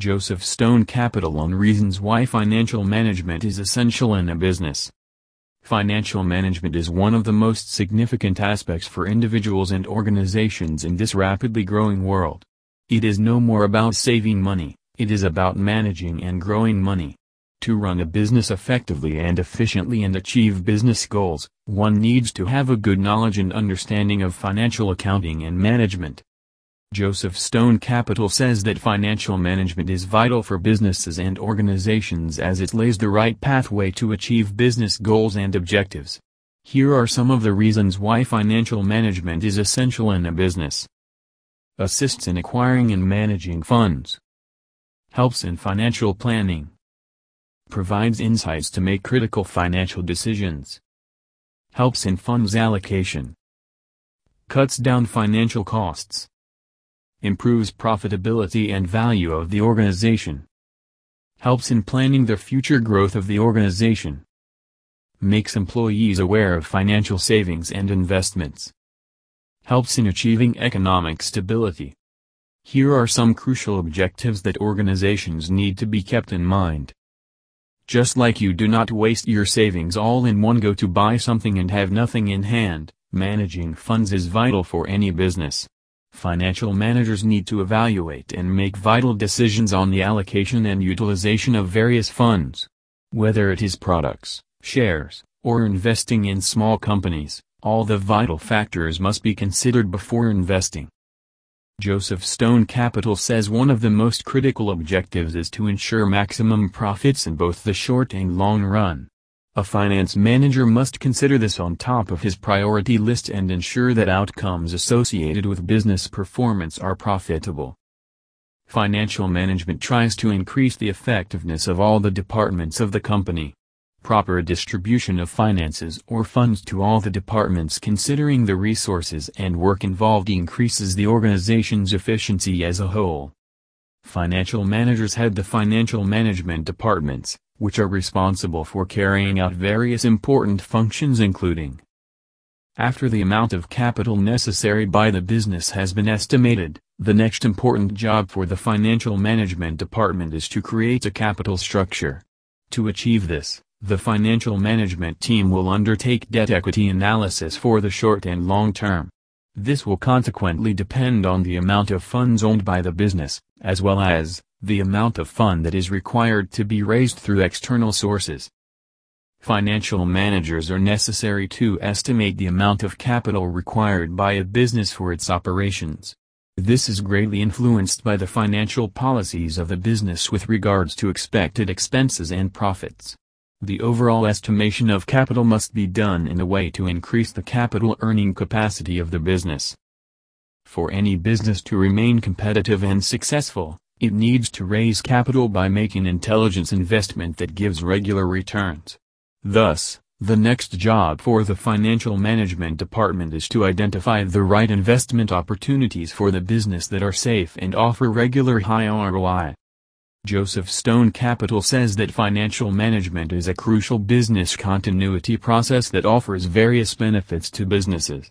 Joseph Stone Capital on reasons why financial management is essential in a business. Financial management is one of the most significant aspects for individuals and organizations in this rapidly growing world. It is no more about saving money, it is about managing and growing money. To run a business effectively and efficiently and achieve business goals, one needs to have a good knowledge and understanding of financial accounting and management. Joseph Stone Capital says that financial management is vital for businesses and organizations as it lays the right pathway to achieve business goals and objectives. Here are some of the reasons why financial management is essential in a business. Assists in acquiring and managing funds. Helps in financial planning. Provides insights to make critical financial decisions. Helps in funds allocation. Cuts down financial costs improves profitability and value of the organization, helps in planning the future growth of the organization, makes employees aware of financial savings and investments, helps in achieving economic stability. Here are some crucial objectives that organizations need to be kept in mind. Just like you do not waste your savings all in one go to buy something and have nothing in hand, managing funds is vital for any business. Financial managers need to evaluate and make vital decisions on the allocation and utilization of various funds. Whether it is products, shares, or investing in small companies, all the vital factors must be considered before investing. Joseph Stone Capital says one of the most critical objectives is to ensure maximum profits in both the short and long run. A finance manager must consider this on top of his priority list and ensure that outcomes associated with business performance are profitable. Financial management tries to increase the effectiveness of all the departments of the company. Proper distribution of finances or funds to all the departments considering the resources and work involved increases the organization's efficiency as a whole. Financial managers head the financial management departments, which are responsible for carrying out various important functions including after the amount of capital necessary by the business has been estimated, the next important job for the financial management department is to create a capital structure. To achieve this, the financial management team will undertake debt equity analysis for the short and long term. This will consequently depend on the amount of funds owned by the business, as well as, the amount of fund that is required to be raised through external sources. Financial managers are necessary to estimate the amount of capital required by a business for its operations. This is greatly influenced by the financial policies of the business with regards to expected expenses and profits. The overall estimation of capital must be done in a way to increase the capital earning capacity of the business. For any business to remain competitive and successful, it needs to raise capital by making intelligence investment that gives regular returns. Thus, the next job for the financial management department is to identify the right investment opportunities for the business that are safe and offer regular high ROI. Joseph Stone Capital says that financial management is a crucial business continuity process that offers various benefits to businesses.